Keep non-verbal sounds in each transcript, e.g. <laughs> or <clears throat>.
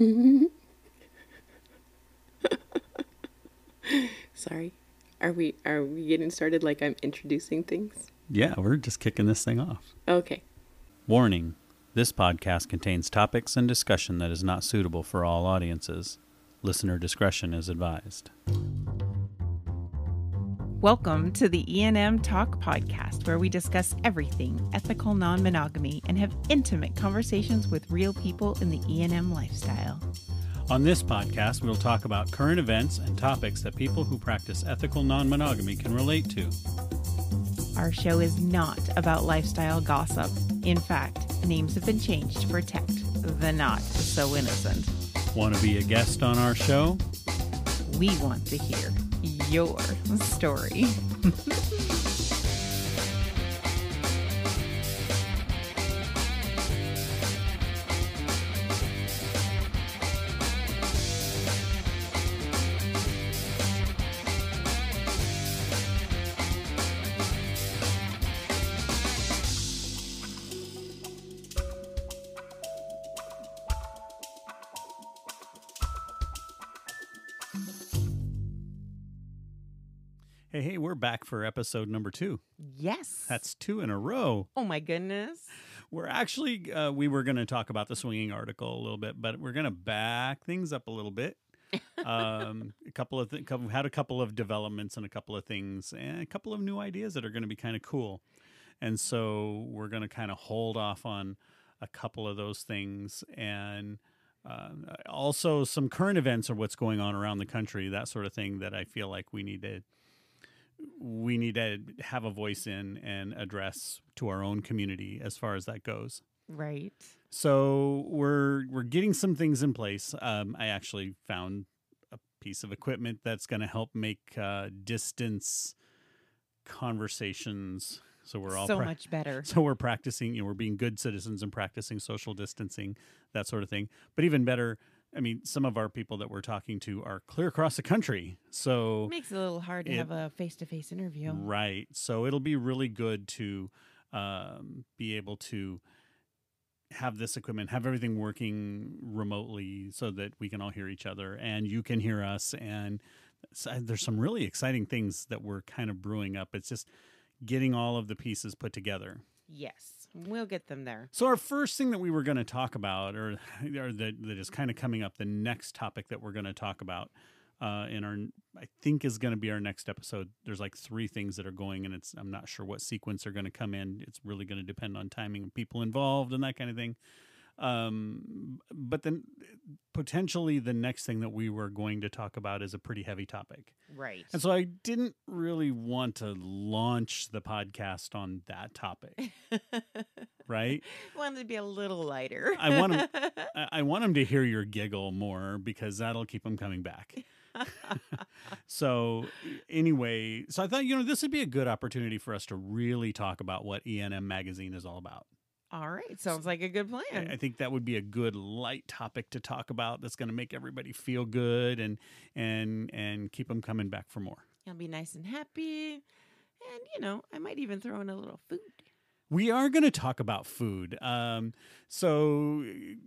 <laughs> Sorry. Are we are we getting started like I'm introducing things? Yeah, we're just kicking this thing off. Okay. Warning this podcast contains topics and discussion that is not suitable for all audiences. Listener discretion is advised. Welcome to the E&M Talk podcast, where we discuss everything ethical non-monogamy and have intimate conversations with real people in the E&M lifestyle. On this podcast, we'll talk about current events and topics that people who practice ethical non monogamy can relate to. Our show is not about lifestyle gossip. In fact, names have been changed to protect the not so innocent. Want to be a guest on our show? We want to hear your story. <laughs> back for episode number two. Yes. That's two in a row. Oh my goodness. We're actually, uh, we were going to talk about the swinging article a little bit, but we're going to back things up a little bit. <laughs> um, a couple of th- had a couple of developments and a couple of things and a couple of new ideas that are going to be kind of cool. And so we're going to kind of hold off on a couple of those things and uh, also some current events or what's going on around the country, that sort of thing that I feel like we need to we need to have a voice in and address to our own community as far as that goes. Right. So we're we're getting some things in place. Um, I actually found a piece of equipment that's going to help make uh, distance conversations. So we're all so pra- much better. <laughs> so we're practicing. You know, we're being good citizens and practicing social distancing, that sort of thing. But even better, I mean, some of our people that we're talking to are clear across the country. So it Makes it a little hard to It- have a face-to-face interview. Right. So it'll be really good to um, be able to have this equipment, have everything working remotely so that we can all hear each other and you can hear us. And there's some really exciting things that we're kind of brewing up. It's just getting all of the pieces put together. Yes. We'll get them there. So our first thing that we were going to talk about, or, or that, that is kind of coming up, the next topic that we're going to talk about uh, in our, I think is going to be our next episode. There's like three things that are going, and it's I'm not sure what sequence are going to come in. It's really going to depend on timing and people involved and that kind of thing. Um, but then potentially the next thing that we were going to talk about is a pretty heavy topic. Right. And so I didn't really want to launch the podcast on that topic, <laughs> right? Wanted to be a little lighter. I want <laughs> I, I want them to hear your giggle more because that'll keep them coming back. <laughs> so anyway, so I thought you know this would be a good opportunity for us to really talk about what ENM magazine is all about. All right. Sounds like a good plan. I think that would be a good light topic to talk about. That's going to make everybody feel good and and and keep them coming back for more. You'll be nice and happy. And, you know, I might even throw in a little food. We are going to talk about food. Um, so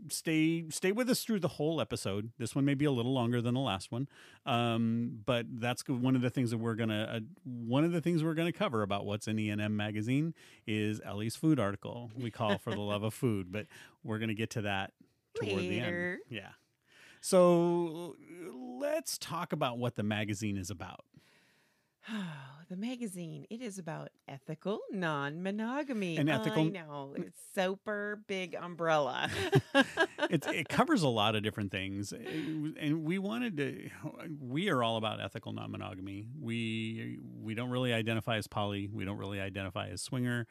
stay stay with us through the whole episode. This one may be a little longer than the last one, um, but that's one of the things that we're gonna uh, one of the things we're gonna cover about what's in ENM magazine is Ellie's food article. We call for the <laughs> love of food, but we're gonna get to that toward the end. Yeah. So let's talk about what the magazine is about. <sighs> <sighs> the magazine. It is about ethical non-monogamy. An ethical- I know it's super big umbrella. <laughs> it covers a lot of different things and we wanted to <laughs> we are all about ethical non-monogamy we we don't really identify as poly we don't really identify as swinger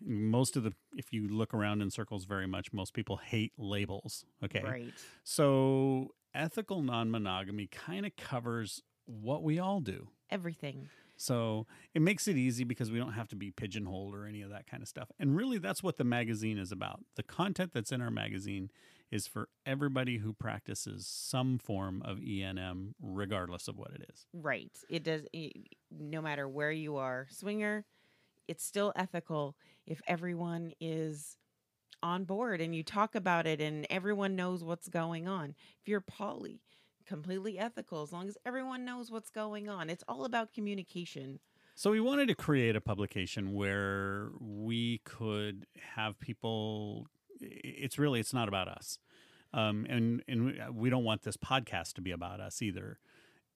most of the if you look around in circles very much most people hate labels okay Right. so ethical non-monogamy kind of covers what we all do Everything. So it makes it easy because we don't have to be pigeonholed or any of that kind of stuff. And really, that's what the magazine is about. The content that's in our magazine is for everybody who practices some form of ENM, regardless of what it is. Right. It does. i no matter where you are, swinger, it's still ethical if everyone is on board and you talk about it and everyone knows what's going on. If you're poly, completely ethical as long as everyone knows what's going on. It's all about communication. So we wanted to create a publication where we could have people. It's really it's not about us, um, and and we don't want this podcast to be about us either.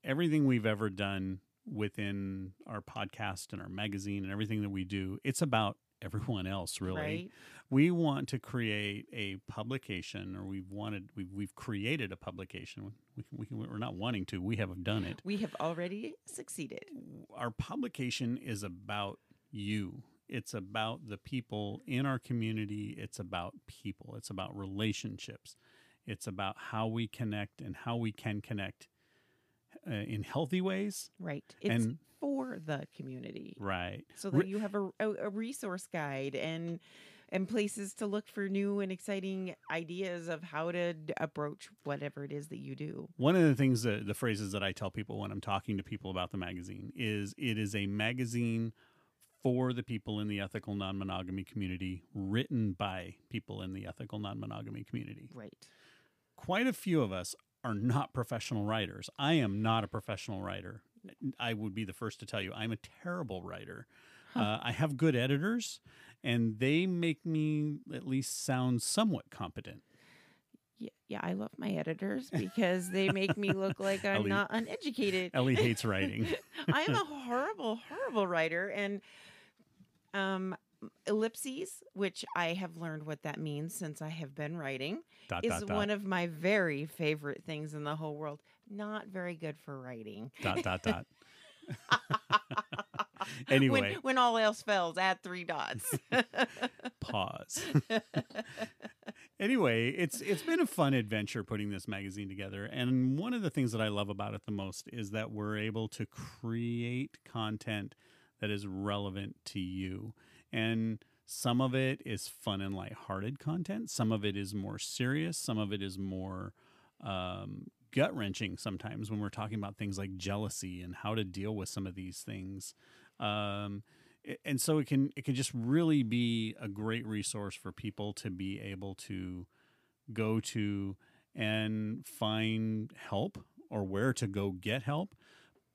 Everything we've ever done within our podcast and our magazine and everything that we do, it's about everyone else really. Right. we want to create a publication or we've wanted we've, we've created a publication. We, we, we're not wanting to. We have done it. We have already succeeded. our publication is about you. It's about the people in our community. It's about people. It's about relationships. It's about how we connect and how we can connect uh, in healthy ways Right. It's And- for the community. right So Re- that you have a, a, a resource guide and and places to look for new and exciting ideas of how to approach whatever it is that you do. One of the things that the phrases that I tell people when I'm talking to people about the magazine is it is a magazine for the people in the ethical non monogamy community, written by people in the ethical non monogamy community. Right. Quite a few of us are not professional writers. I am not a professional writer. I would be the first to tell you I'm a terrible writer. Uh, I have good editors, and they make me at least sound somewhat competent. Yeah, yeah, I love my editors because they make me look <laughs> like I'm Ellie- not uneducated. Ellie hates <laughs> writing. I am a <laughs> horrible, horrible writer, and um, ellipses, which I have learned what that means since I have been writing, dot, is dot, dot. one of my very favorite things in the whole world. Not very good for writing. dot dot dot. <laughs> anyway, when, when all else fails, add three dots. <laughs> pause. anyway, it's it's been a fun adventure putting this magazine together, and one of the things that I love about it the most is that we're able to create content that is relevant to you, and some of it is fun and lighthearted content. Some of it is more serious. Some of it is more um, gut wrenching sometimes when we're talking about things like jealousy and how to deal with some of these things. Um, and so it can it can just really be a great resource for people to be able to go to and find help or where to go get help.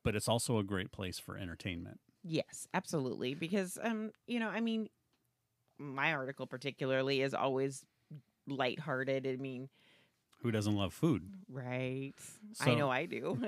But it's also a great place for entertainment. Yes, absolutely. Because um, you know, I mean, my article particularly is always lighthearted. I mean, Who doesn't love food? right? I know I do. <laughs>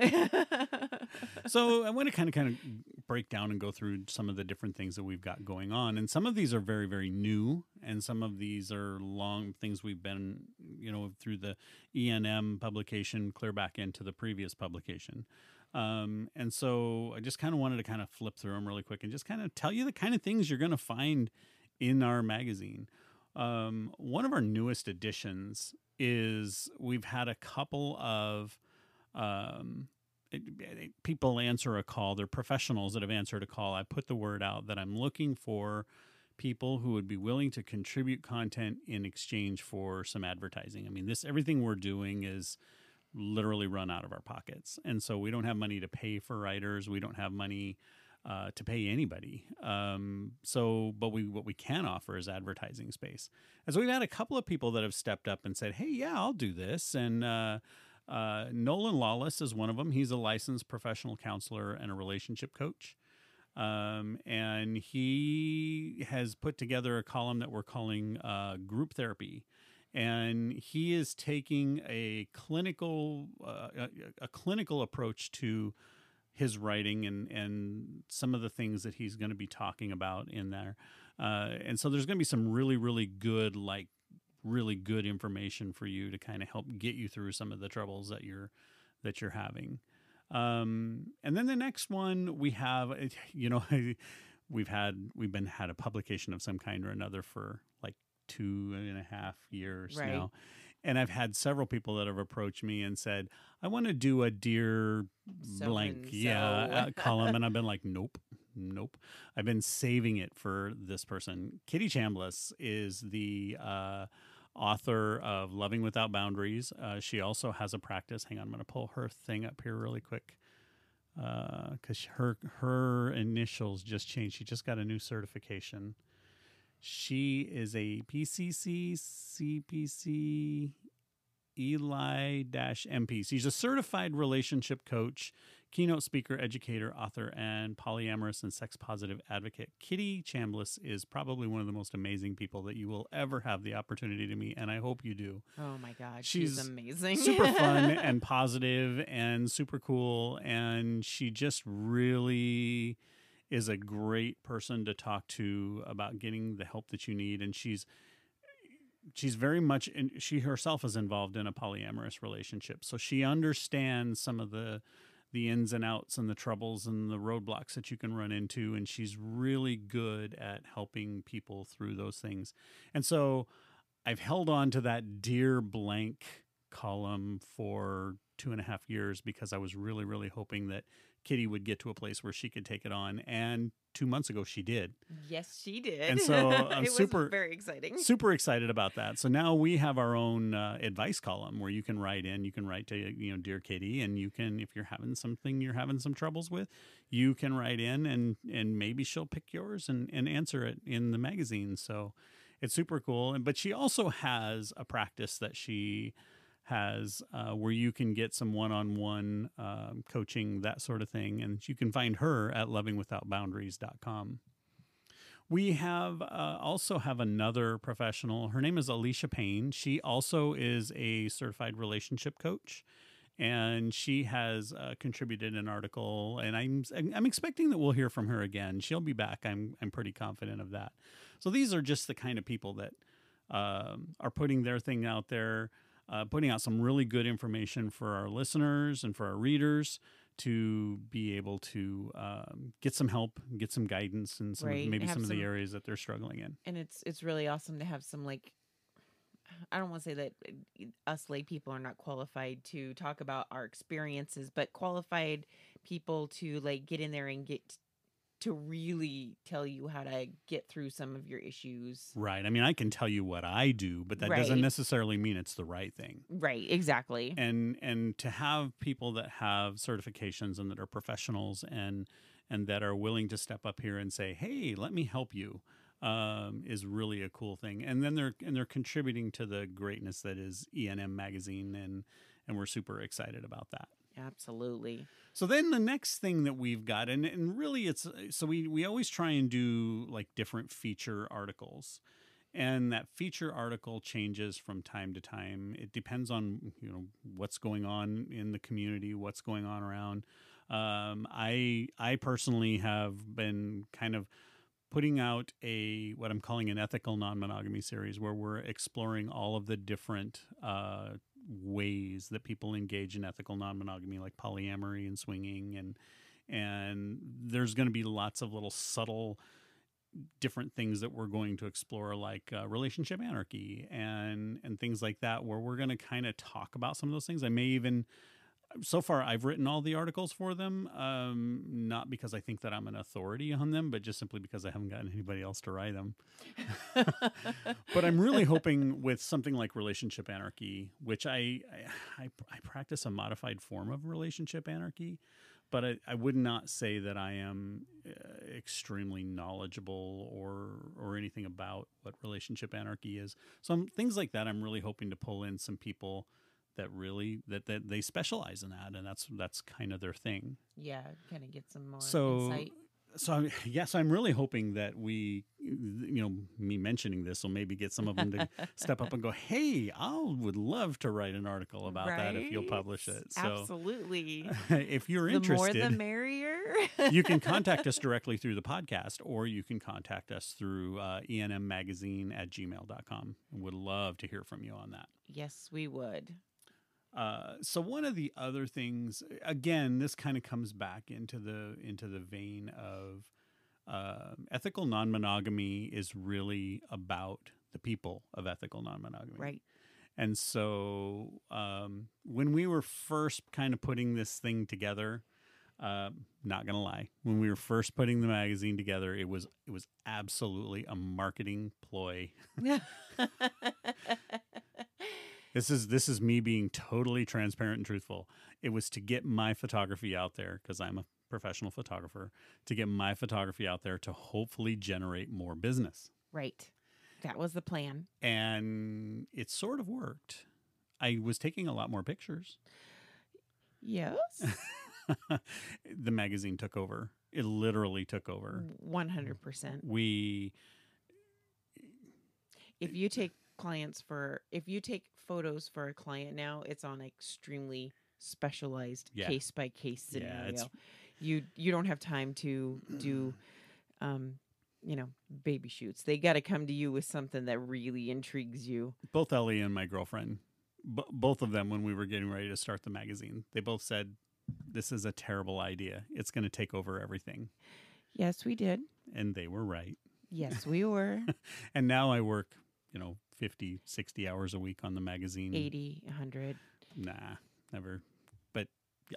<laughs> so I want to kind of kind of break down and go through some of the different things that we've got going on, and some of these are very very new, and some of these are long things we've been you know through the ENM publication clear back into the previous publication. Um, and so I just kind of wanted to kind of flip through them really quick and just kind of tell you the kind of things you're going to find in our magazine. Um, one of our newest additions is we've had a couple of um, it- it- people answer a call. They're professionals that have answered a call. I put the word out that I'm looking for people who would be willing to contribute content in exchange for some advertising. I mean, this everything we're doing is literally run out of our pockets, and so we don't have money to pay for writers. We don't have money uh, to pay anybody. Um, so, but we what we can offer is advertising space. And so we've had a couple of people that have stepped up and said, "Hey, yeah, I'll do this." And uh, uh, Nolan Lawless is one of them. He's a licensed professional counselor and a relationship coach. Um, and he has put together a column that we're calling uh, group therapy. And he is taking a clinical uh, a, a clinical approach to his writing and and some of the things that he's going to be talking about in there. Uh, and so there's going to be some really really good like really good information for you to kind of help get you through some of the troubles that you're that you're having. Um, and then the next one we have, <laughs> you know, <laughs> we've had we've been had a publication of some kind or another for two and a half years Right. now. And I've had several people that have approached me and said, "I want to do a dear blank, So-and-so. yeah, uh, column," and I've been like, "Nope, nope." I've been saving it for this person. Kitty Chambliss is the uh, author of Loving Without Boundaries. Uh, she also has a practice. Hang on, I'm going to pull her thing up here really quick because her her initials just changed. She just got a new certification. She is a PCC, CPC, Eli MP. She's a certified relationship coach, keynote speaker, educator, author, and polyamorous and sex positive advocate. Kitty Chambliss is probably one of the most amazing people that you will ever have the opportunity to meet, and I hope you do. Oh my God, she's, She's amazing. super fun <laughs> and positive and super cool and she just really is a great person to talk to about getting the help that you need and she's she's very much in, she herself is involved in a polyamorous relationship. So she understands some of the the ins and outs and the troubles and the roadblocks that you can run into and she's really good at helping people through those things. And so I've held on to that dear blank column for two and a half years because I was really, really hoping that Kitty would get to a place where she could take it on. And two months ago, she did. yes, she did. And so <laughs> I'm it super- was very exciting. Super excited about that. So now we have our own uh, advice column where you can write in. You can write to you know, dear Kitty, and you can if you're having something you're having some troubles with, you can write in, and and maybe she'll pick yours and and answer it in the magazine. So it's super cool. And but she also has a practice that she has uh, where you can get some one-on-one um, coaching that sort of thing and you can find her at lovingwithoutboundaries.com we have uh, also have another professional her name is alicia payne she also is a certified relationship coach and she has uh, contributed an article and I'm I'm expecting that we'll hear from her again. She'll be back. I'm I'm pretty confident of that. So these are just the kind of people that um, are putting their thing out there, uh, putting out some really good information for our listeners and for our readers to be able to um, get some help, get some guidance, and some Right, maybe have some of the areas that they're struggling in. and it's it's really awesome to have some like I don't want to say that uh, us lay people are not qualified to talk about our experiences, but qualified people to like get in there and get to really tell you how to get through some of your issues. Right. I mean, I can tell you what I do, but that doesn't necessarily mean it's the right thing. Right, exactly. and and to have people that have certifications and that are professionals and and that are willing to step up here and say hey let me help you um, is really a cool thing and then they're and they're contributing to the greatness that is enm magazine and and we're super excited about that Absolutely. so then the next thing that we've got, and, and really it's so we we always try and do like different feature articles. And that feature article changes from time to time. It depends on you know what's going on in the community, what's going on around. Um, I I personally have been kind of putting out a what I'm calling an ethical non-monogamy series where we're exploring all of the different uh, ways that people engage in ethical non-monogamy like polyamory and swinging and and there's going to be lots of little subtle different things that we're going to explore like uh, relationship anarchy and and things like that where we're going to kind of talk about some of those things. I may even so far i've written all the articles for them um, not because i think that i'm an authority on them but just simply because i haven't gotten anybody else to write them <laughs> but i'm really hoping with something like relationship anarchy which i i, I, practice a modified form of relationship anarchy but I, I would not say that I am uh, extremely knowledgeable or or anything about what relationship anarchy is. So I'm, things like that, I'm really hoping to pull in some people that really that, that they specialize in that, and that's that's kind of their thing. Yeah, kind of get some more So insight. so I'm, <laughs> yes, I'm really hoping that we, you know, me mentioning this will maybe get some of them to <laughs> step up and go, "Hey, I would love to write an article about that if you'll publish it." So Absolutely. <laughs> if you're the interested, the more the merrier. you can contact us directly through the podcast or you can contact us through uh, enmmagazine at gmail.com. Would love to hear from you on that. yes, we would. Uh, so one of the other things, again, this kind of comes back into the into the vein of uh, ethical non-monogamy is really about the people of ethical non-monogamy, Right. and so um, when we were first kind of putting this thing together, uh, not gonna lie, when we were first putting the magazine together, it was it was absolutely a marketing ploy. <laughs> This is this is me being totally transparent and truthful. It was to get my photography out there because I'm a professional photographer to get my photography out there to hopefully generate more business. Right. That was the plan. and it sort of worked. I was taking a lot more pictures. Yes. <laughs> the magazine took over. It literally took over. 100%. We If you take clients for, if you take photos for a client now, it's on extremely specialized Yeah. case by case Yeah, scenario. it's- you you don't have time to do <clears throat> um you know baby shoots they got to come to you with something that really intrigues you both Ellie and my girlfriend, b- both of them, when we were getting ready to start the magazine, they both said, "This is a terrible idea. It's going to take over everything," yes we did and they were right. yes we were <laughs> And now I work, you know, 50, 60 hours a week on the magazine. 80 100 Nah, never, but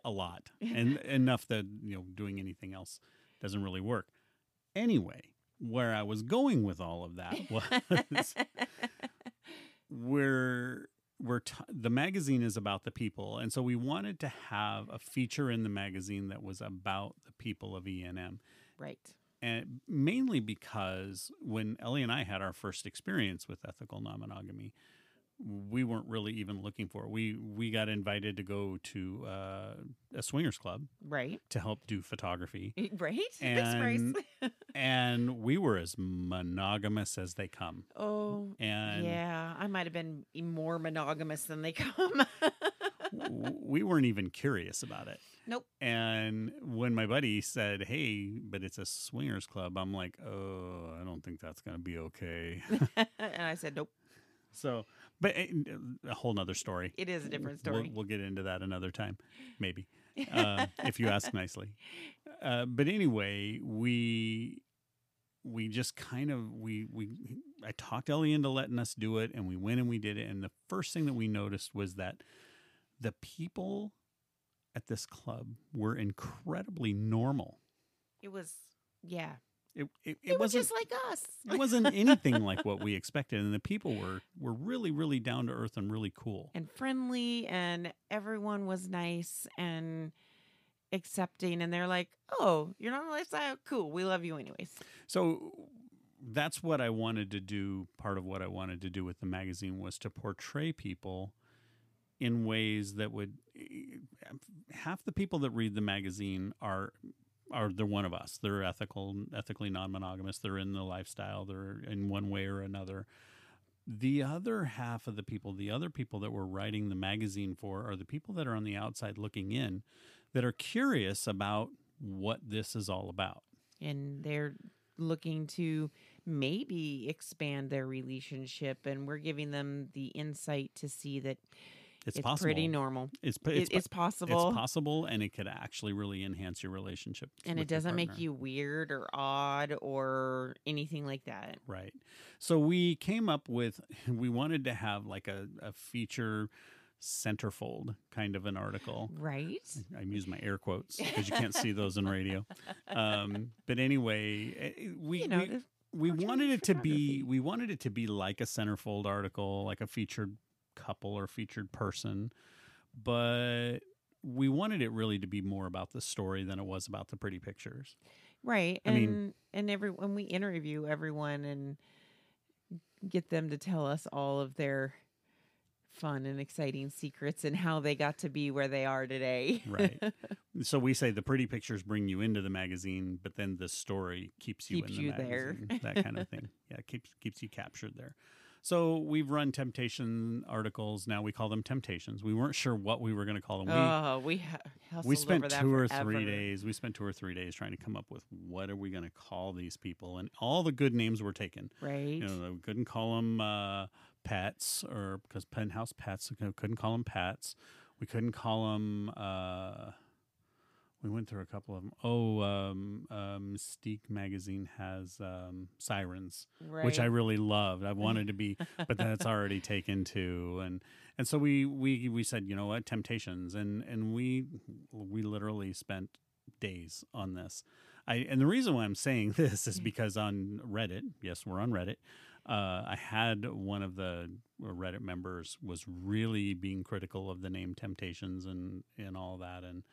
a lot, and <laughs> enough that you know doing anything else doesn't really work. Anyway, where I was going with all of that <laughs> was we're we're t- the magazine is about the people, and so we wanted to have a feature in the magazine that was about the people of ENM right and mainly because when Ellie and I had our first experience with ethical non-monogamy, we weren't really even looking for it. We we got invited to go to uh, a swingers club right to help do photography, right <laughs> And- <laughs> and we were as monogamous as they come. oh And yeah i might have been more monogamous than they come <laughs> we weren't even curious about it. Nope And when my buddy said, "Hey, but it's a swingers club," I'm like, "Oh, I don't think that's going to be okay." <laughs> and i said nope So, but uh, a whole nother story. it is a different We'll, story we'll get into that another time, maybe, <laughs> uh, if you ask nicely. Uh, but anyway, we we just kind of we we I talked Ellie into letting us do it, and we went and we did it. And the first thing that we noticed was that the people at this club were incredibly normal. it was yeah It it, it, it was wasn't just like us it wasn't anything like what we expected, and the people were were really really down to earth and really cool. and friendly and everyone was nice and accepting and they're like oh you're not on the lifestyle cool we love you anyways So that's what I wanted to do. Part of what I wanted to do with the magazine was to portray people in ways that would half the people that read the magazine are are they're one of us. They're ethical, ethically non-monogamous. They're in the lifestyle. They're in one way or another. The other half of the people, the other people that we're writing the magazine for, are the people that are on the outside looking in, that are curious about what this is all about. and they're looking to maybe expand their relationship and we're giving them the insight to see that It's, it's, possible. pretty normal It's it's, it's, possible It's possible, and it could actually really enhance your relationship. and it doesn't make you weird or odd or anything like that right. So we came up with <laughs> we wanted to have like a, a feature centerfold kind of an article. right I use my air quotes because you can't see those in radio. Um, but anyway, eh, we you know we, we wanted it to be we wanted it to be like a centerfold article like a featured couple or featured person but we wanted it really to be more about the story than it was about the pretty pictures. Right I and mean- and every when we interview everyone and get them to tell us all of their fun and exciting secrets and how they got to be where they are today. Right. <laughs> So we say the pretty pictures bring you into the magazine but then the story keeps you Keeps in the you there. magazine that kind of thing. <laughs> Yeah keeps keeps you captured there so we've run temptation articles. Now we call them temptations. We weren't sure what we were going to call them. We oh we ha- we spent two or forever. three days we spent two or three days trying to come up with what are we going to call these people and all the good names were taken. Right. you know we couldn't call them uh, pets or because penthouse pets couldn't call them pets. We couldn't call them uh, we went through a couple of them oh um, uh, mystique magazine has um, sirens right. which I really loved. I wanted to be, <laughs> but that's already taken too. And and so we we we said, you know what, Temptations, and and we we literally spent days on this. I and the reason why I'm saying <laughs> this is because on Reddit, yes, we're on Reddit. Uh, I had one of the Reddit members was really being critical of the name Temptations and and all that, and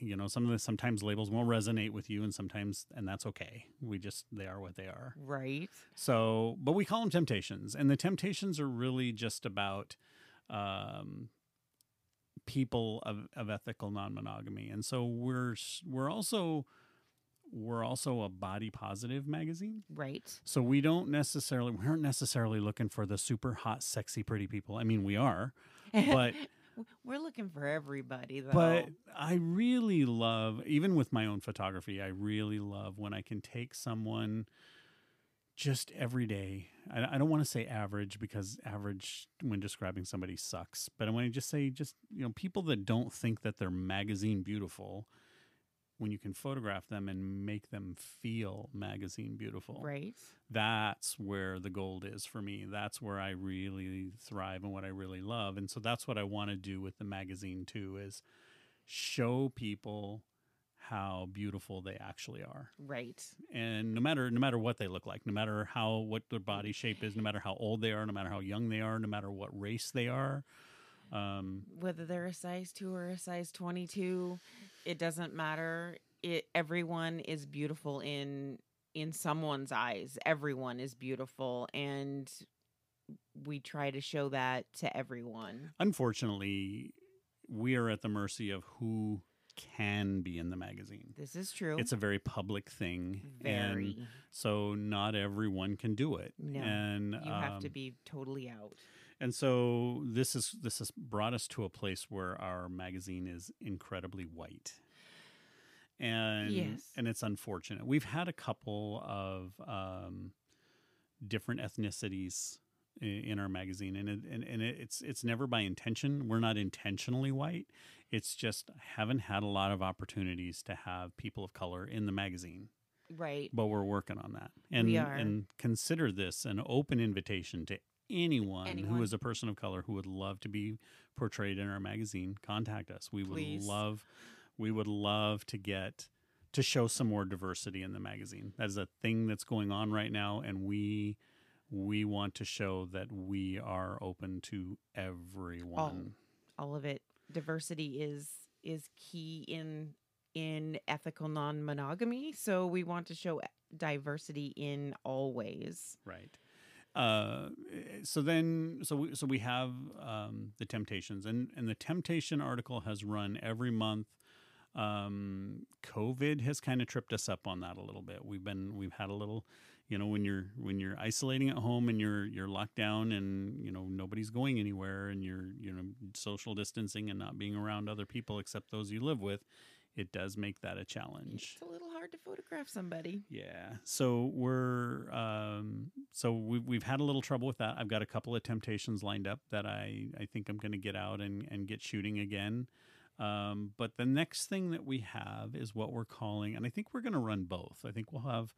you know some of the sometimes labels won't resonate with you and sometimes and that's okay. We just they are what they are. Right. so but we call them temptations and the temptations are really just about um people of, of ethical non-monogamy. And so we're we're also we're also a body positive magazine. Right. so we don't necessarily we aren't necessarily looking for the super hot sexy pretty people. I mean we are <laughs> but We're looking for everybody though. but I really love, even with my own photography, I really love when I can take someone just every day. I, I don't want to say average because average when describing somebody sucks, but I want to just say just you know people that don't think that they're magazine beautiful. When you can photograph them and make them feel magazine beautiful, right. that's where the gold is for me. That's where I really thrive and what I really love. And so that's what I want to do with the magazine too is show people how beautiful they actually are. Right. And no matter no matter what they look like, no matter how what their body shape is, no matter how old they are, no matter how young they are, no matter what race they are, um, Whether they're a size 2 or a size 22, it doesn't matter. It everyone is beautiful in in someone's eyes. Everyone is beautiful and we try to show that to everyone. unfortunately, we are at the mercy of who can be in the magazine. This is true. It's a very public thing. and So not everyone can do it. No, and you have to um, be totally out. And so this is this has brought us to a place where our magazine is incredibly white. And Yes. and it's unfortunate. We've had a couple of um, different ethnicities in our magazine and it, and, and it's it's never by intention. We're not intentionally white. It's just haven't had a lot of opportunities to have people of color in the magazine Right. but we're working on that. And and consider this an open invitation to anyone, Anyone. who is a person of color who would love to be portrayed in our magazine. Contact us. We would love we would love to get to show some more diversity in the magazine. That is a thing that's going on right now and we we want to show that we are open to everyone. all of it diversity is is key in in ethical non-monogamy so we want to show diversity in all ways Right. Uh, so then, so we, so we have um, the temptations, and and the temptation article has run every month. Um, COVID has kind of tripped us up on that a little bit. We've been we've had a little, you know, when you're when you're isolating at home and you're you're locked down and you know nobody's going anywhere and you're you know social distancing and not being around other people except those you live with, it does make that a challenge. it's a little hard to photograph somebody Yeah. So we're um so we've we've had a little trouble with that. I've got a couple of temptations lined up that I I think I'm going to get out and and get shooting again. Um, but the next thing that we have is what we're calling, and I think we're going to run both. I think we'll have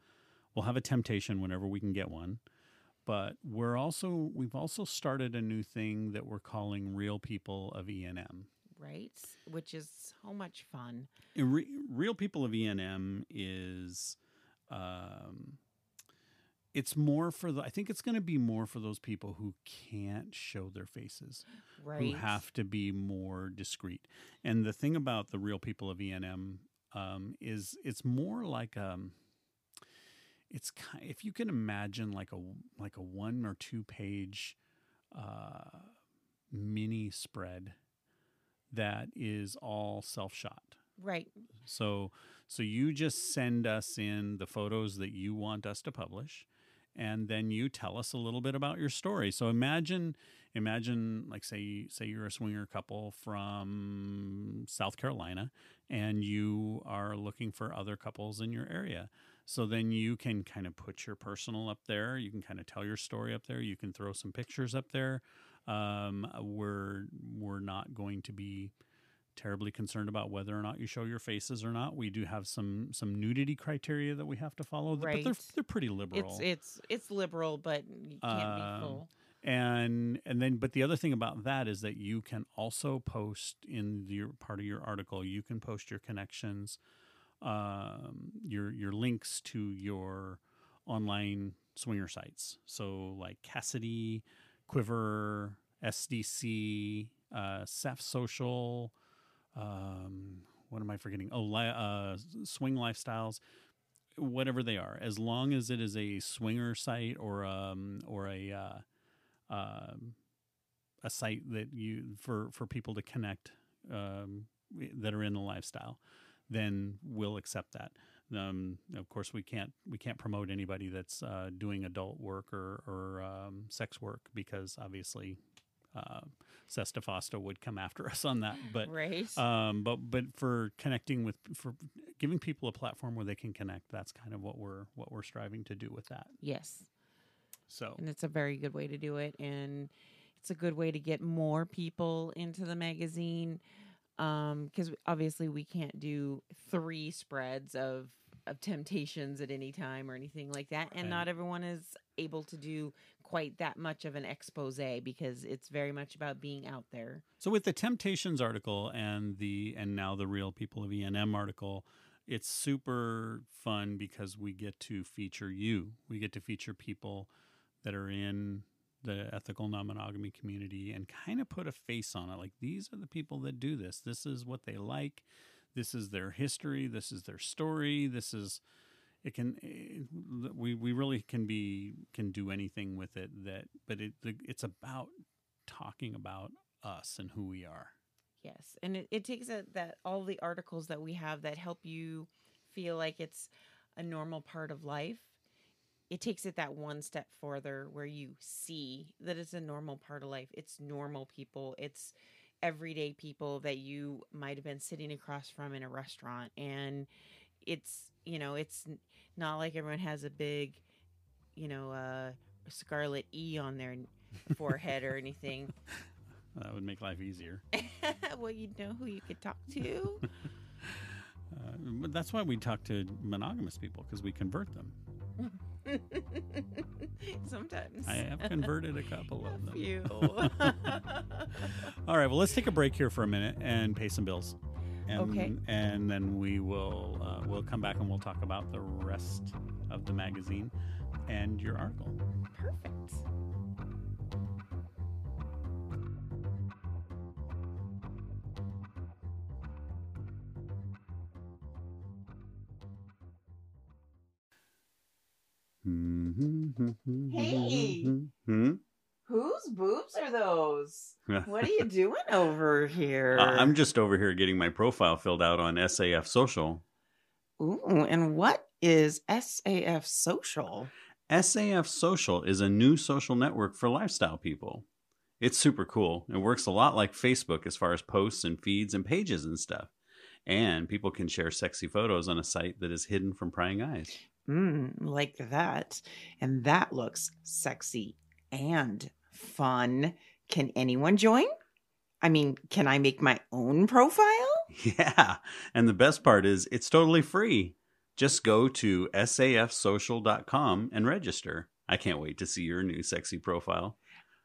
we'll have a temptation whenever we can get one. But we're also we've also started a new thing that we're calling Real People of E ENM. Right which is so much fun Re- Real People of ENM is, um, it's more for the. I think it's going to be more for those people who can't show their faces, right who have to be more discreet. And the thing about the Real People of ENM um, is, it's more like um, it's kind. If you can imagine like a like a one or two page uh, mini spread that is all self shot. right So so you just send us in the photos that you want us to publish and then you tell us a little bit about your story. So imagine imagine like say say you're a swinger couple from South Carolina and you are looking for other couples in your area. So then you can kind of put your personal up there. You can kind of tell your story up there. You can throw some pictures up there. Um, we're we're not going to be terribly concerned about whether or not you show your faces or not. We do have some some nudity criteria that we have to follow, but they're they're pretty liberal. it's it's it's liberal but you can't Um, be full and and then but the other thing about that is that you can also post in your part of your article you can post your connections um, your your links to your online swinger sites so like Kasidie quiver sdc uh, SAF social um, what am I forgetting? Oh, li- uh, swing lifestyles, whatever they are, as long as it is a swinger site or um or a uh, um a site that you for for people to connect um, that are in the lifestyle, then we'll accept that. Um, of course, we can't we can't promote anybody that's uh, doing adult work or or um, sex work because obviously uh, Sesta Fosta would come after <laughs> us on that. But right. um, but but for connecting with for giving people a platform where they can connect, that's kind of what we're what we're striving to do with that. yes. So And it's a very good way to do it. And it's a good way to get more people into the magazine. Because obviously, we can't do three spreads of of temptations at any time or anything like that and Right. not everyone is able to do quite that much of an expose because it's very much about being out there So with the Temptations article and the and now the Real People of ENM article, it's super fun because we get to feature you. We get to feature people that are in the ethical non-monogamy community and kind of put a face on it. Like these are the people that do this. This is what they like. This is their history. This is their story. This is it can eh, we we really can be can do anything with it that but it it's about talking about us and who we are. Yes, and it, it takes a, that all the articles that we have that help you feel like it's a normal part of life. It takes it that one step further where you see that it's a normal part of life. It's normal people. It's everyday people that you might have been sitting across from in a restaurant, and it's you know it's not like everyone has a big, you know, uh, scarlet E on their <laughs> forehead or anything. That would make life easier. <laughs> well, you'd know who you could talk to. <laughs> Uh, but that's why we talk to monogamous people because we convert them. <laughs> Sometimes. I have converted a couple of <laughs> them. You. <laughs> All right, well, let's take a break here for a minute and pay some bills. And, Okay. And then we will uh, we'll come back and we'll talk about the rest of the magazine and your article. Perfect. What are you doing over here? Uh, I'm just over here getting my profile filled out on SAF Social. Ooh, and what is SAF Social? SAF Social is a new social network for lifestyle people. It's super cool. It works a lot like Facebook as far as posts and feeds and pages and stuff. And people can share sexy photos on a site that is hidden from prying eyes. Mm, like that. And that looks sexy and fun. Can anyone join? I mean, can I make my own profile? <laughs> Yeah. And the best part is it's totally free. Just go to safsocial.com and register. I can't wait to see your new sexy profile.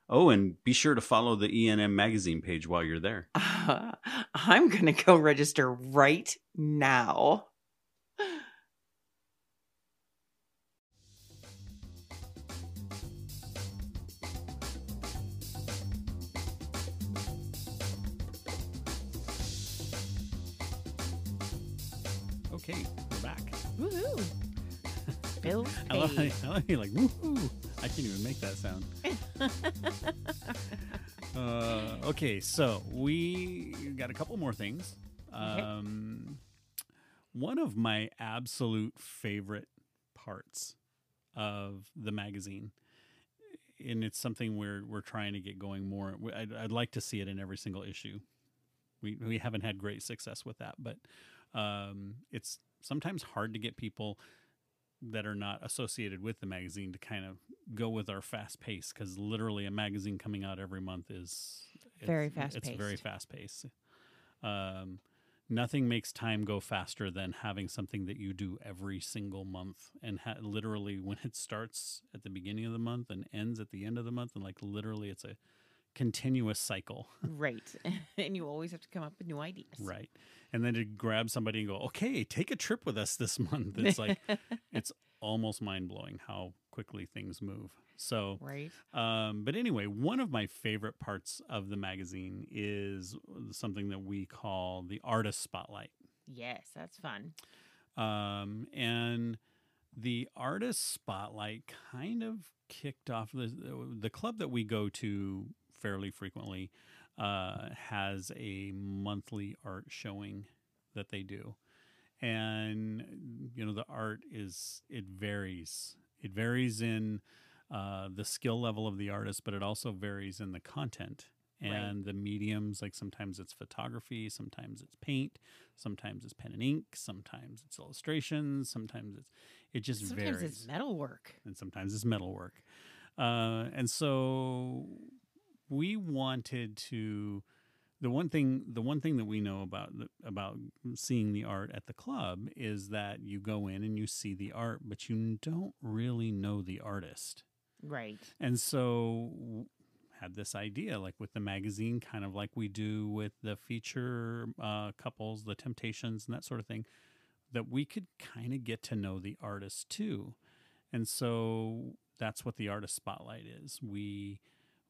Oh, and be sure to follow the ENM magazine page while you're there. Uh, <laughs> I'm going to go register right now. I love. I love you like woohoo. I can't even make that sound. <laughs> Uh, okay, so we got a couple more things. Um, one of my absolute favorite parts of the magazine, and it's something we're we're trying to get going more. I'd, I'd like to see it in every single issue. We we haven't had great success with that, but um, it's sometimes hard to get people that are not associated with the magazine to kind of go with our fast pace because literally a magazine coming out every month is Very it's- It's very fast paced. Um, nothing makes time go faster than having something that you do every single month and ha- literally when it starts at the beginning of the month and ends at the end of the month and like literally it's a continuous cycle <laughs> right. <laughs> and you always have to come up with new ideas. right and then to grab somebody and go okay take a trip with us this <laughs> month it's like it's almost mind-blowing how quickly things move so right. um, but anyway, one of my favorite parts of the magazine is something that we call the artist spotlight. Yes, that's fun. Um, and the artist spotlight kind of kicked off the the club that we go to fairly frequently uh, has a monthly art showing that they do and you know the art is it varies it varies in uh, the skill level of the artist but it also varies in the content Right. and the mediums like sometimes it's photography sometimes it's paint sometimes it's pen and ink sometimes it's illustrations sometimes it's it just Sometimes varies it's metalwork. and sometimes it's metalwork. Uh, and so we wanted to. The one thing, the one thing that we know about about seeing the art at the club is that you go in and you see the art, but you don't really know the artist. Right. And so had this idea, like with the magazine, kind of like we do with the feature uh, couples, the Temptations, and that sort of thing, that we could kind of get to know the artist too. And so that's what the artist spotlight is. We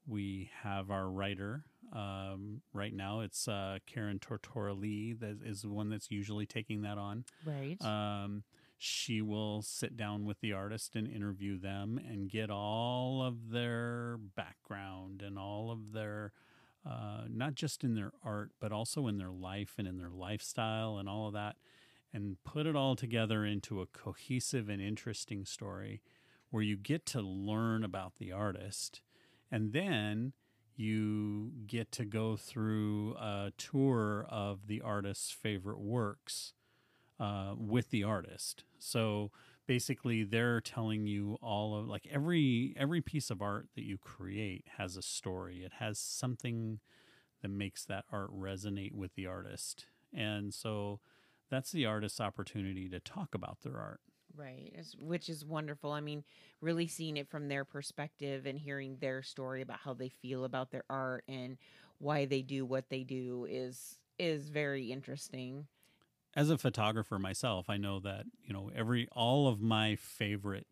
we have our writer um, right now. It's uh, Karen Tortora Lee that is the one that's usually taking that on. Right. Um, she will sit down with the artist and interview them and get all of their background and all of their, uh, not just in their art, but also in their life and in their lifestyle and all of that, and put it all together into a cohesive and interesting story where you get to learn about the artist. And then you get to go through a tour of the artist's favorite works uh, with the artist. So basically, they're telling you all of like every every piece of art that you create has a story. It has something that makes that art resonate with the artist, and so that's the artist's opportunity to talk about their art. Right, which is wonderful. I mean, really seeing it from their perspective and hearing their story about how they feel about their art and why they do what they do is is very interesting. as a photographer myself, I know that you know every all of my favorite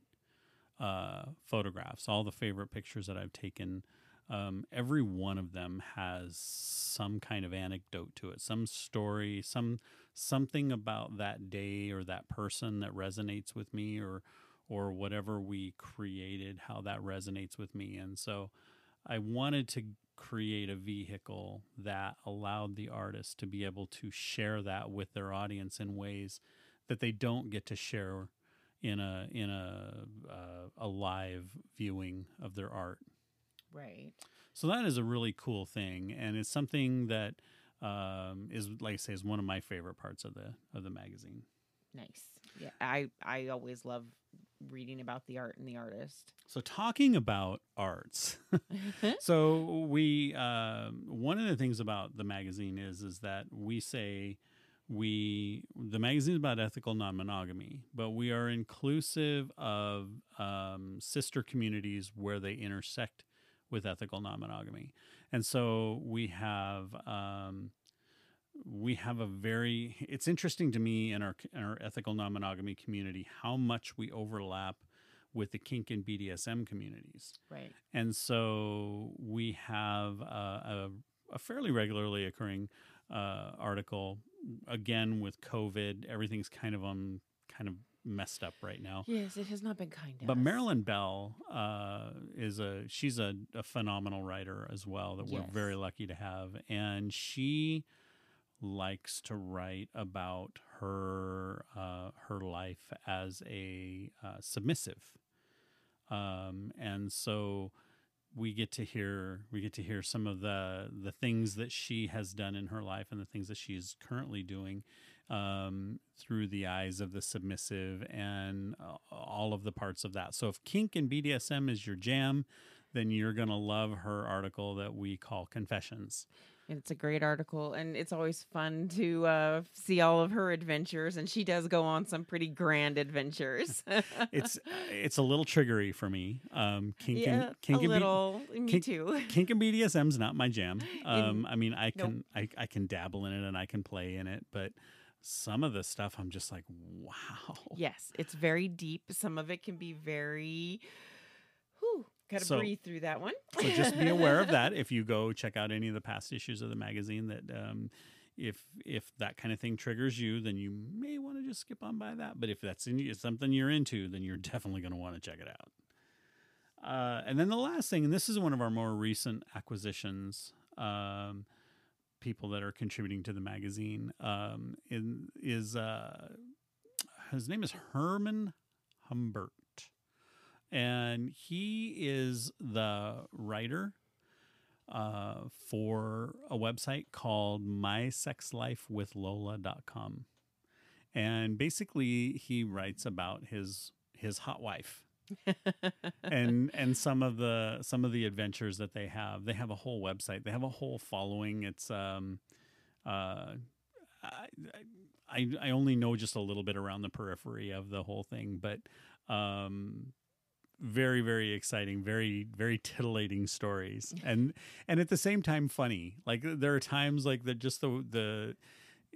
uh, photographs, all the favorite pictures that I've taken, um, every one of them has some kind of anecdote to it, some story, some something about that day or that person that resonates with me, or or whatever we created, how that resonates with me, and so I wanted to create a vehicle that allowed the artist to be able to share that with their audience in ways that they don't get to share in a in a uh, a live viewing of their art. Right. So that is a really cool thing, and it's something that um, is like I say is one of my favorite parts of the of the magazine. Nice. Yeah, I I always love reading about the art and the artist. So talking about arts, <laughs> so we um, one of the things about the magazine is is that we say we the magazine is about ethical non-monogamy, but we are inclusive of um, sister communities where they intersect with ethical non-monogamy, and so we have. Um, we have a very it's interesting to me in our in our ethical non-monogamy community how much we overlap with the kink and BDSM communities. Right. And so we have a, a, a fairly regularly occurring uh, article. Again, with COVID, everything's kind of um kind of messed up right now. Yes, it has not been kind to But us. Marilyn Bell uh, is a she's a, a phenomenal writer as well that we're very lucky to have, and she likes to write about her uh, her life as a uh, submissive, um, and so we get to hear we get to hear some of the the things that she has done in her life and the things that she's currently doing um, through the eyes of the submissive and uh, all of the parts of that. So if kink and BDSM is your jam, then you're gonna love her article that we call Confessions. It's a great article, and it's always fun to uh, see all of her adventures. And she does go on some pretty grand adventures. <laughs> It's it's a little triggery for me. Um, kink yeah, and kink a and B- little. me kink- too. kink and BDSM's not my jam. Um, I mean, I Nope. can I, I can dabble in it and I can play in it, but some of the stuff I'm just like, wow. Yes, it's very deep. Some of it can be very. Whew, gotta So- breathe through that one. so just be aware of that if you <laughs> go check out any of the past issues of the magazine that um, if if that kind of thing triggers you, then you may want to just skip on by that. But if that's in, it's something you're into, then you're definitely going to want to check it out. Uh, and then the last thing, and this is one of our more recent acquisitions, um, people that are contributing to the magazine, um, in, is uh, his name is Herman Humbert, and he is the writer uh, for a website called mysexlifewithlola.com. And basically he writes about his his hot wife <laughs> and and some of the some of the adventures that they have. They have a whole website. They have a whole following. It's um uh I, I I only know just a little bit around the periphery of the whole thing, but um very very exciting very very titillating stories <laughs> and and at the same time funny like there are times like that just the the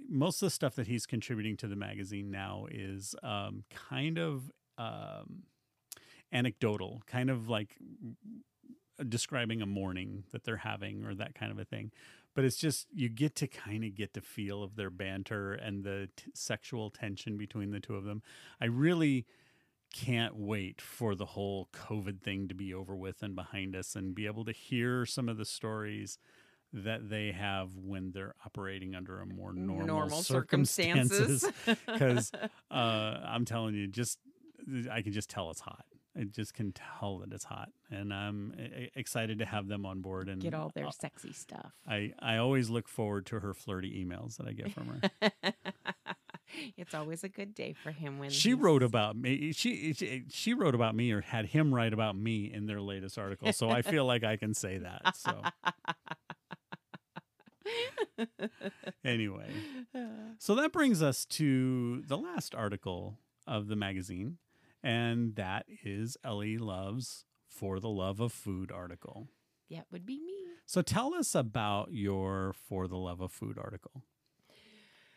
most of the stuff that he's contributing to the magazine now is um, kind of um, anecdotal kind of like describing a morning that they're having or that kind of a thing but it's just you get to kind of get the feel of their banter and the t- sexual tension between the two of them i really can't wait for the whole COVID thing to be over with and behind us and be able to hear some of the stories that they have when they're operating under a more normal, Normal circumstances. Because <laughs> <laughs> uh, I'm telling you, just I can just tell it's hot. I just can tell that it's hot, and I'm excited to have them on board. And Get all their uh, sexy stuff. I I always look forward to her flirty emails that I get from her. <laughs> it's always a good day for him when she he's- wrote about me. She, she she wrote about me or had him write about me in their latest article. So I feel like I can say that. So <laughs> anyway, so that brings us to the last article of the magazine, and that is Ellie Love's "For the Love of Food" article. that would be me. So tell us about your "For the Love of Food" article.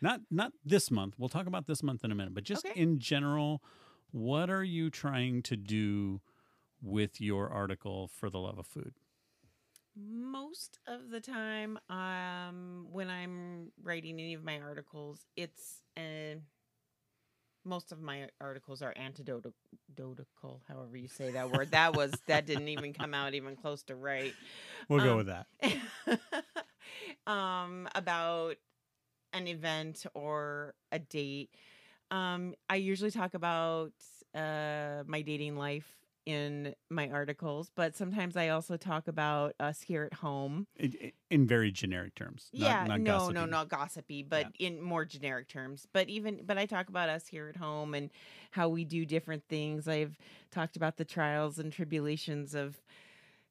Not not this month. We'll talk about this month in a minute, but just Okay. in general, what are you trying to do with your article for the love of food? Most of the time, um, when I'm writing any of my articles, it's uh, most of my articles are antidotal, however you say that word. That was that didn't even come out even close to right. We'll go Um, with that. <laughs> um, about an event or a date. Um, I usually talk about uh, my dating life in my articles, but sometimes I also talk about us here at home. In, in very generic terms. not- yeah, not no, gossipy. no, not gossipy, but in more generic terms. But even, but I talk about us here at home and how we do different things. I've talked about the trials and tribulations of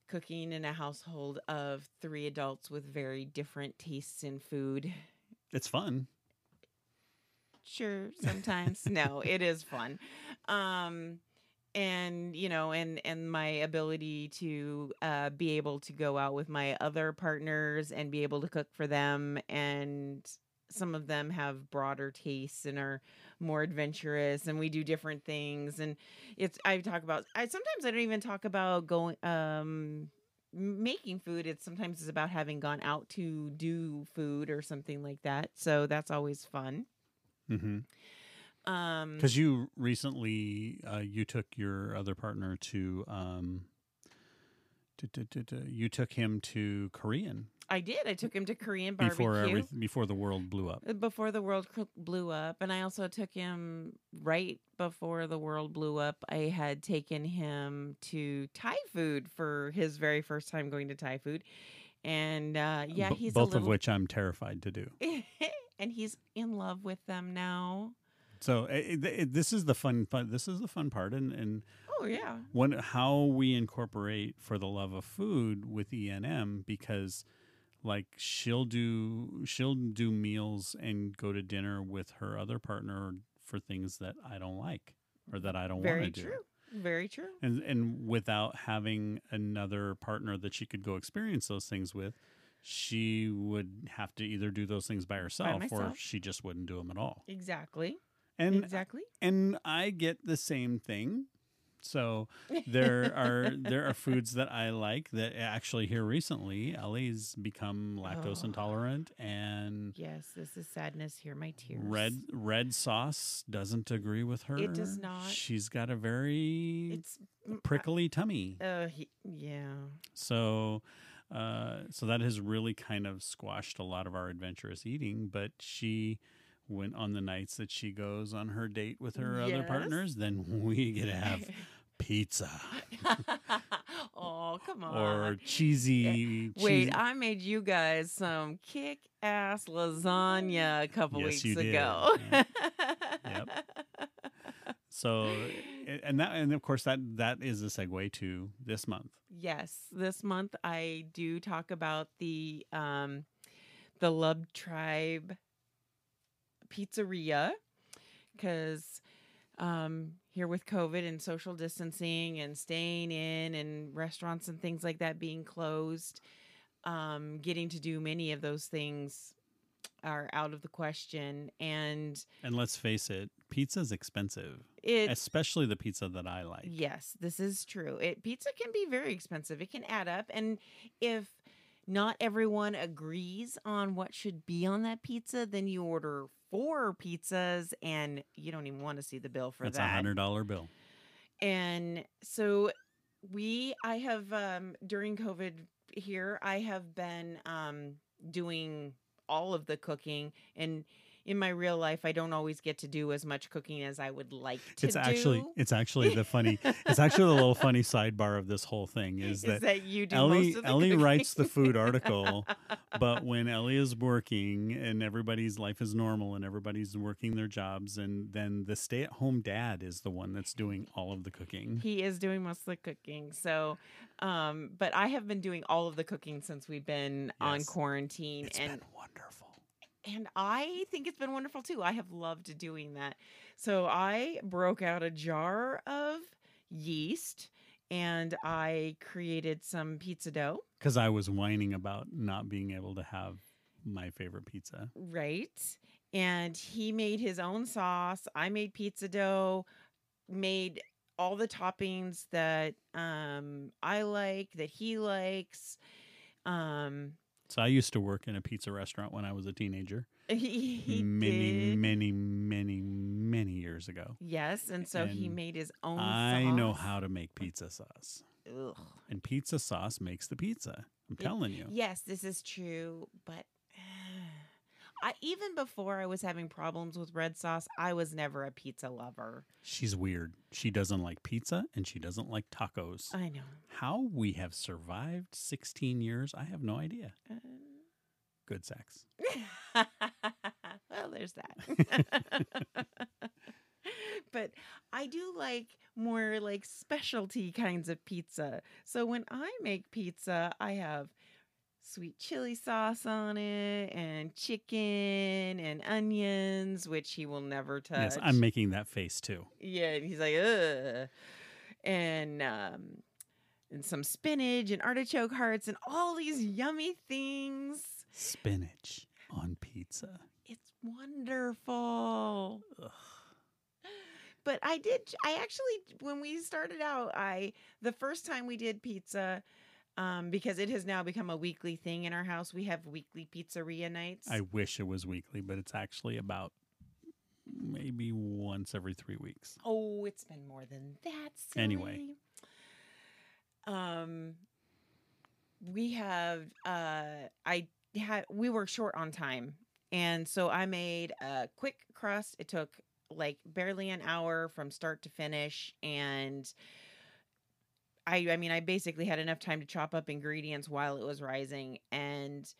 cooking in a household of three adults with very different tastes in food. It's fun. Sure, sometimes. no, it is fun. <laughs> Um and you know and and my ability to uh be able to go out with my other partners and be able to cook for them and some of them have broader tastes and are more adventurous and we do different things and it's i talk about i sometimes i don't even talk about going um making food it's sometimes it's about having gone out to do food or something like that so that's always fun. Because um you recently uh, you took your other partner to um, to, to, to, to- you took him to Korean i did i took him to korean barbecue before every, before the world blew up. uh, before the world blew up and i also took him right before the world blew up i had taken him to thai food for his very first time going to thai food and uh yeah B- he's both a little, of which I'm terrified to do. <laughs> and he's in love with them now So eh, eh, it, it, eh, this is the fun, fun. This is the fun part, and and oh yeah when how we incorporate for the love of food with ENM because like she'll do she'll do meals and go to dinner with her other partner for things that I don't like or that I don't want to do. very true very true And and without having another partner that she could go experience those things with, she would have to either do those things by herself or she just wouldn't do them at all. exactly And exactly and I get the same thing So there are <laughs> there are foods that I like that actually here recently Ellie's become lactose Oh. intolerant and Yes, this is sadness. Here, my tears. red red sauce doesn't agree with her. It does not. She's got a very It's prickly tummy. Uh, he, yeah. So, uh, so that has really kind of squashed a lot of our adventurous eating. But she went on the nights that she goes on her date with her other partners, then <laughs> we get to have <laughs> pizza <laughs> oh, come on. or cheesy. Wait, cheesy- I made you guys some kick ass lasagna a couple Yes, weeks ago. Yep. so, and that, and of course that that is a segue to this month. yes, this month I do talk about the um the Love Tribe Pizzeria because um here with COVID and social distancing and staying in and restaurants and things like that being closed, um, getting to do many of those things are out of the question. And And let's face it, pizza's expensive, it especially the pizza that I like. Yes, this is true. It pizza can be very expensive. It can add up and if not everyone agrees on what should be on that pizza, then you order four pizzas and you don't even want to see the bill for That's a that. hundred dollar bill. And so we I have um during COVID here, I have been um doing all of the cooking and in my real life I don't always get to do as much cooking as I would like to it's actually do. it's actually the funny it's <laughs> actually the little funny sidebar of this whole thing is is that, you do Ellie most of the Ellie cooking. writes the food article, <laughs> but when Ellie is working and everybody's life is normal and everybody's working their jobs and then the stay at home dad is the one that's doing all of the cooking. he is doing most of the cooking. So, um, but I have been doing all of the cooking since we've been on Yes. quarantine, It's and been wonderful. And I think it's been wonderful too. I have loved doing that. So I broke out a jar of yeast and I created some pizza dough. Because I was whining about not being able to have my favorite pizza. Right. And he made his own sauce. I made pizza dough, made all the toppings that um I like, that he likes. Um So I used to work in a pizza restaurant when I was a teenager, <laughs> he, he many, did. many, many, many years ago. Yes, and so he made his own I know how to make pizza sauce. Ugh. And pizza sauce makes the pizza. I'm It- telling you. Yes, this is true, but I even before I was having problems with red sauce, I was never a pizza lover. She's weird. She doesn't like pizza and she doesn't like tacos. I know. How we have survived 16 years, I have no idea. Uh, Good sex. <laughs> well, there's that. <laughs> but I do like more like specialty kinds of pizza. So when I make pizza, I have sweet chili sauce on it and chicken and onions, which he will never touch. Yes, I'm making that face too. Yeah, and he's like, ugh. And um and some spinach and artichoke hearts and all these yummy things. Spinach on pizza. It's wonderful. Ugh. But I did I actually when we started out, I the first time we did pizza um because it has now become a weekly thing in our house. We have weekly pizzeria nights. I wish it was weekly, but it's actually about maybe once every three weeks. Oh, it's been more than that. Silly. Anyway. um, we have uh, I had we were short on time, and so I made a quick crust. It took like barely an hour from start to finish, and I I mean I basically had enough time to chop up ingredients while it was rising, and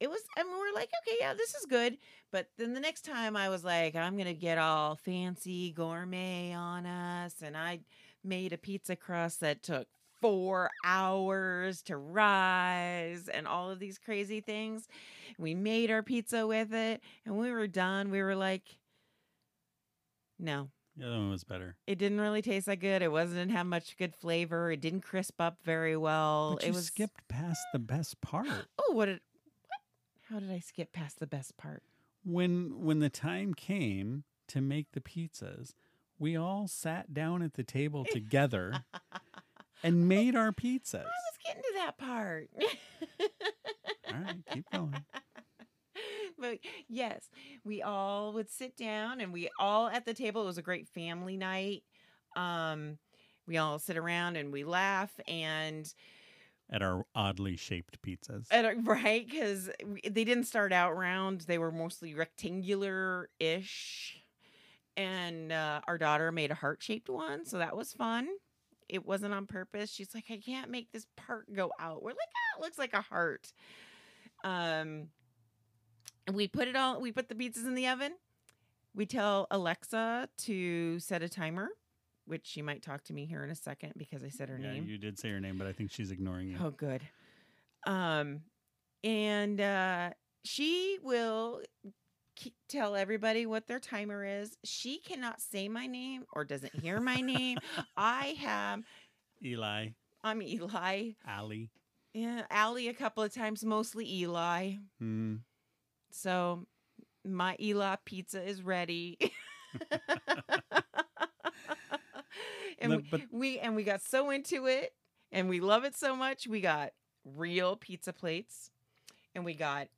it was I mean we're like okay yeah this is good. But then the next time I was like I'm gonna get all fancy gourmet on us and I made a pizza crust that took four hours to rise and all of these crazy things we made our pizza with it and we were done. We were like no The other one was better. it didn't really taste that good it wasn't didn't have much good flavor it didn't crisp up very well But it you was skipped past the best part. <gasps> oh what did what how did i skip past the best part When when the time came to make the pizzas, we all sat down at the table <laughs> together <laughs> and made our pizzas. I was getting to that part. <laughs> All right, keep going. But yes, we all would sit down and we all at the table. It was a great family night. Um, we all sit around and we laugh and At our oddly shaped pizzas. uh, <laughs> right because they didn't start out round; they were mostly rectangular ish. And uh, our daughter made a heart shaped one, so that was fun. It wasn't on purpose. She's like, I can't make this part go out. We're like, ah, it looks like a heart. Um, and we put it all. We put the pizzas in the oven. We tell Alexa to set a timer, which she might talk to me here in a second because I said her yeah, name. you did say her name, but I think she's ignoring you. Oh, good. Um, and uh, she will tell everybody what their timer is. She cannot say my name or doesn't hear my name. <laughs> I have. Eli, I'm Eli. Ali. Yeah, Allie a couple of times, mostly Eli. Hmm. So my Eli pizza is ready. <laughs> and No, we, but- we and we got so into it and we love it so much. We got real pizza plates and we got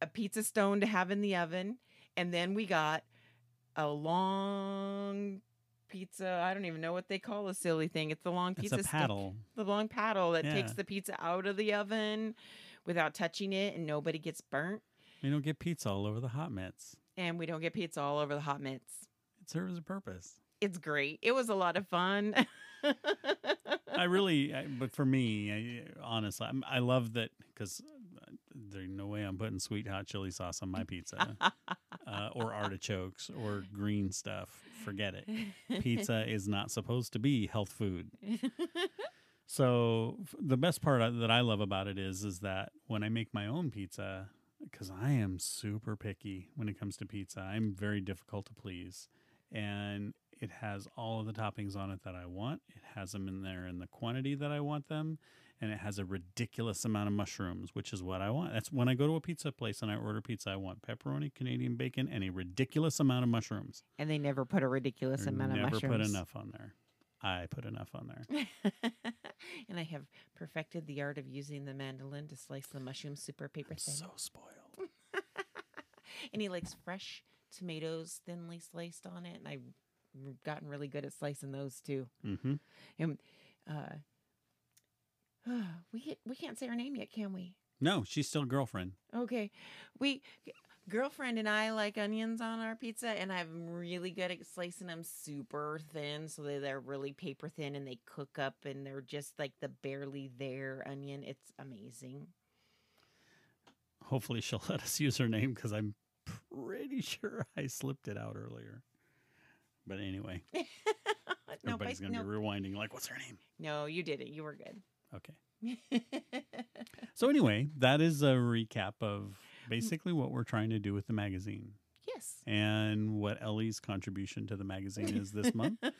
a pizza stone to have in the oven and then we got a long pizza. I don't even know what they call a silly thing. It's the long It's pizza stick paddle. the long paddle that takes the pizza out of the oven without touching it and nobody gets burnt You don't get pizza all over the hot mitts. and we don't get pizza all over the hot mitts. It serves a purpose. It's great. It was a lot of fun. I <laughs> really, I, but for me, I, honestly, I'm, I love that because there's no way I'm putting sweet hot chili sauce on my pizza <laughs> uh, or artichokes or green stuff. Forget it. Pizza <laughs> is not supposed to be health food. So f- the best part that I love about it is is that when I make my own pizza, because I am super picky when it comes to pizza, I'm very difficult to please, and it has all of the toppings on it that I want. It has them in there in the quantity that I want them, and it has a ridiculous amount of mushrooms, which is what I want. That's when I go to a pizza place and I order pizza, I want pepperoni, Canadian bacon, and a ridiculous amount of mushrooms. and they never put a ridiculous They're amount of mushrooms. never put enough on there. I put enough on there. <laughs> and I have perfected the art of using the mandolin to slice the mushroom super paper I'm thin. so spoiled. And he likes fresh tomatoes thinly sliced on it, and I've gotten really good at slicing those too. hmm And uh, <sighs> we we can't say her name yet, can we? No, she's still a girlfriend. Okay. We girlfriend and I like onions on our pizza and I'm really good at slicing them super thin so that they're really paper thin and they cook up and they're just like the barely there onion. It's amazing. Hopefully, she'll <laughs> let us use her name because I'm pretty <laughs> sure I slipped it out earlier. But anyway, <laughs> no, everybody's going to no, be rewinding, like, what's her name? no, you did it. You were good. Okay. So, anyway, that is a recap of basically what we're trying to do with the magazine yes. and what Ellie's contribution to the magazine is this month. <laughs>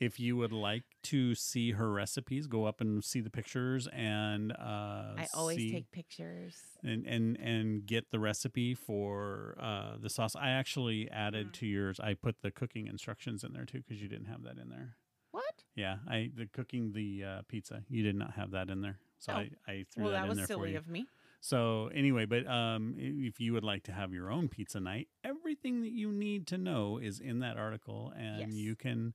If you would like to see her recipes, go up and see the pictures and uh, I always see- take pictures. and and and get the recipe for uh, the sauce. I actually added Mm. to yours. I put the cooking instructions in there too because you didn't have that in there. What? Yeah, I the cooking the uh, pizza. You did not have that in there, so Oh. I, I threw Well, that, that in was there for silly you. of me. So anyway, but um, if you would like to have your own pizza night, everything that you need to know is in that article, and Yes. you can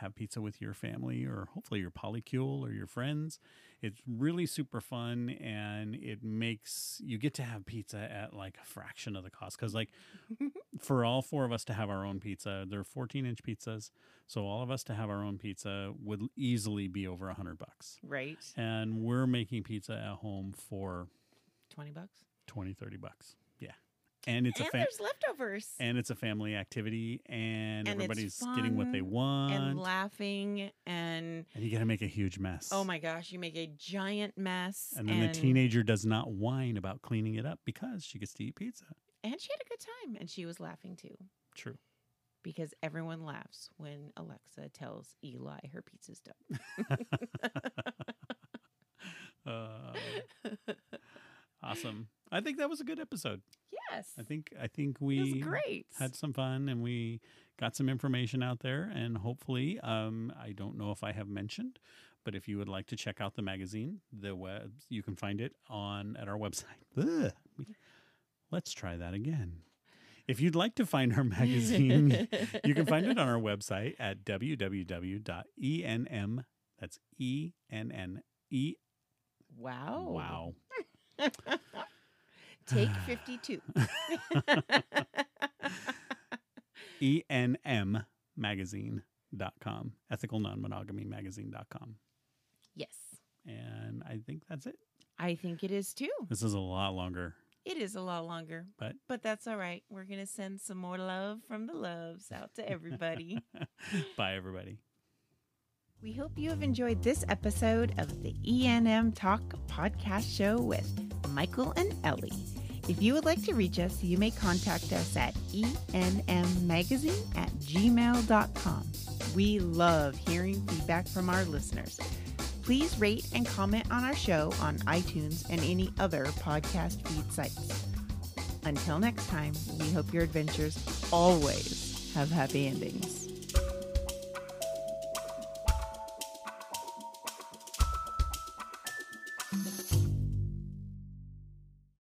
have pizza with your family or hopefully your polycule or your friends. It's really super fun, and it makes you get to have pizza at like a fraction of the cost. Because like <laughs> for all four of us to have our own pizza, they're 14 inch pizzas, so all of us to have our own pizza would easily be over a hundred bucks. Right. And we're making pizza at home for 20 bucks. 20 30 bucks and it's and a fa- there's leftovers. and it's a family activity and, And everybody's getting what they want and and, laughing and and you got to make a huge mess oh my gosh, you make a giant mess. and then the teenager does not whine about cleaning it up because she gets to eat pizza and she had a good time and she was laughing too true because everyone laughs when Alexa tells Eli her pizza's done. <laughs> uh, awesome i think that was a good episode Yes. I think I think we great. had some fun and we got some information out there and hopefully um, i don't know if i have mentioned but if you would like to check out the magazine the web you can find it on at our website <laughs> Ugh. let's try that again if you'd like to find our <laughs> magazine you can find it on our website at www.enm that's e n n e wow. wow <laughs> Take <sighs> 52. <laughs> enm magazine.com ethical non-monogamy magazine.com yes. and i think that's it I think it is too. this is a lot longer It is a lot longer, But- but that's all right. We're going to send some more love from the loves out to everybody. <laughs> bye everybody we hope you have enjoyed this episode of the ENM Talk podcast show with Michael and Ellie. If you would like to reach us, you may contact us at enmmagazine at gmail.com. We love hearing feedback from our listeners. Please rate and comment on our show on iTunes and any other podcast feed sites. Until next time, we hope your adventures always have happy endings.